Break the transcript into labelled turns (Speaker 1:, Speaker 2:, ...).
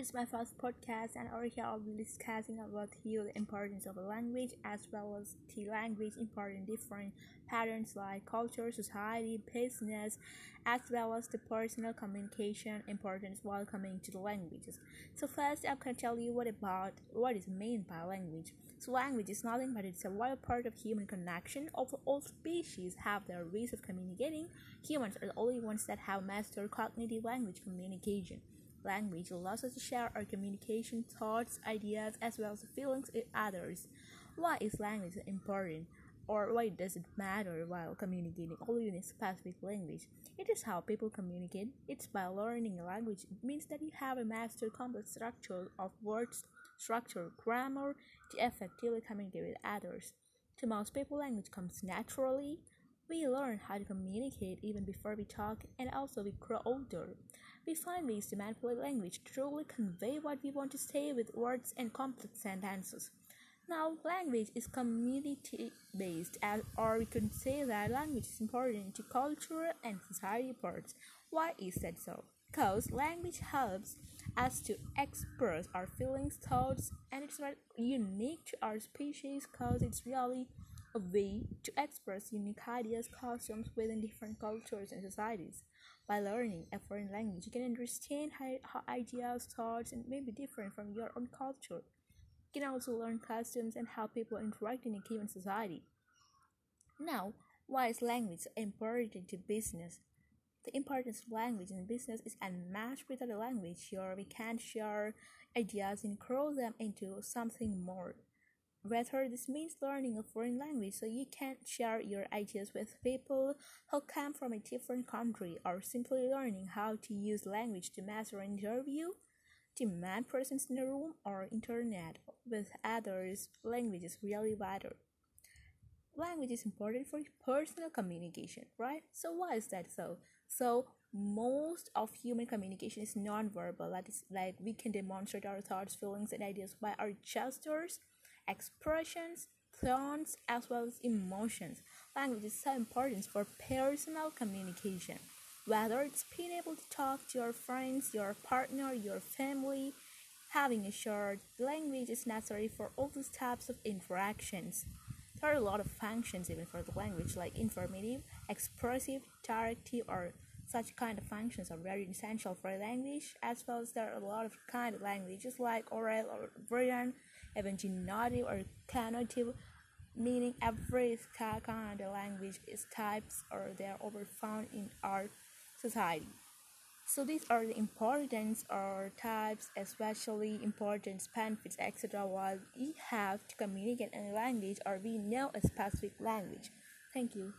Speaker 1: It's my first podcast, and over here I'll be discussing about here the importance of a language as well as the language important different patterns like culture, society, business, as well as the personal communication importance while coming to the languages. So first, I'm gonna tell you what about what is meant by language. So language is nothing but it's a vital part of human connection. Of all species have their ways of communicating. Humans are the only ones that have mastered cognitive language communication. Language allows us to share our communication, thoughts, ideas, as well as feelings with others. Why is language important? Or why does it matter while communicating only in a specific language? It is how people communicate. It's by learning a language. It means that you have a mastered complex structure of words, structure, grammar to effectively communicate with others. To most people, language comes naturally. We learn how to communicate even before we talk, and also we grow older. We find ways to manipulate language to truly convey what we want to say with words and complex sentences. Now, language is community based, or we could say that language is important to culture and society parts. Why is that so? Because language helps us to express our feelings, thoughts, and it's not unique to our species because it's really a way to express unique ideas, customs within different cultures and societies. By learning a foreign language, you can understand how, ideas, thoughts, and may be different from your own culture. You can also learn customs and how people interact in a given society. Now, why is language important to business? The importance of language in business is unmatched without a language. Or we can share ideas and grow them into something more. Rather, this means learning a foreign language so you can share your ideas with people who come from a different country, or simply learning how to use language to master an interview, demand presence in a room, or internet with others. Language is really vital. Language is important for personal communication, right? So, why is that so? So, most of human communication is non-verbal. That is, like we can demonstrate our thoughts, feelings, and ideas by our gestures expressions, tones, as well as emotions. Language is so important for personal communication. Whether it's being able to talk to your friends, your partner, your family, having a shared language is necessary for all these types of interactions. There are a lot of functions even for the language, like informative, expressive, directive, or such kind of functions are very essential for a language, as well as there are a lot of kind of languages like oral or written, even generative or connotative, meaning every kind of language is types or they are over found in our society. So these are the importance or types, especially importance, benefits, etc. While we have to communicate in a language or we know a specific language. Thank you.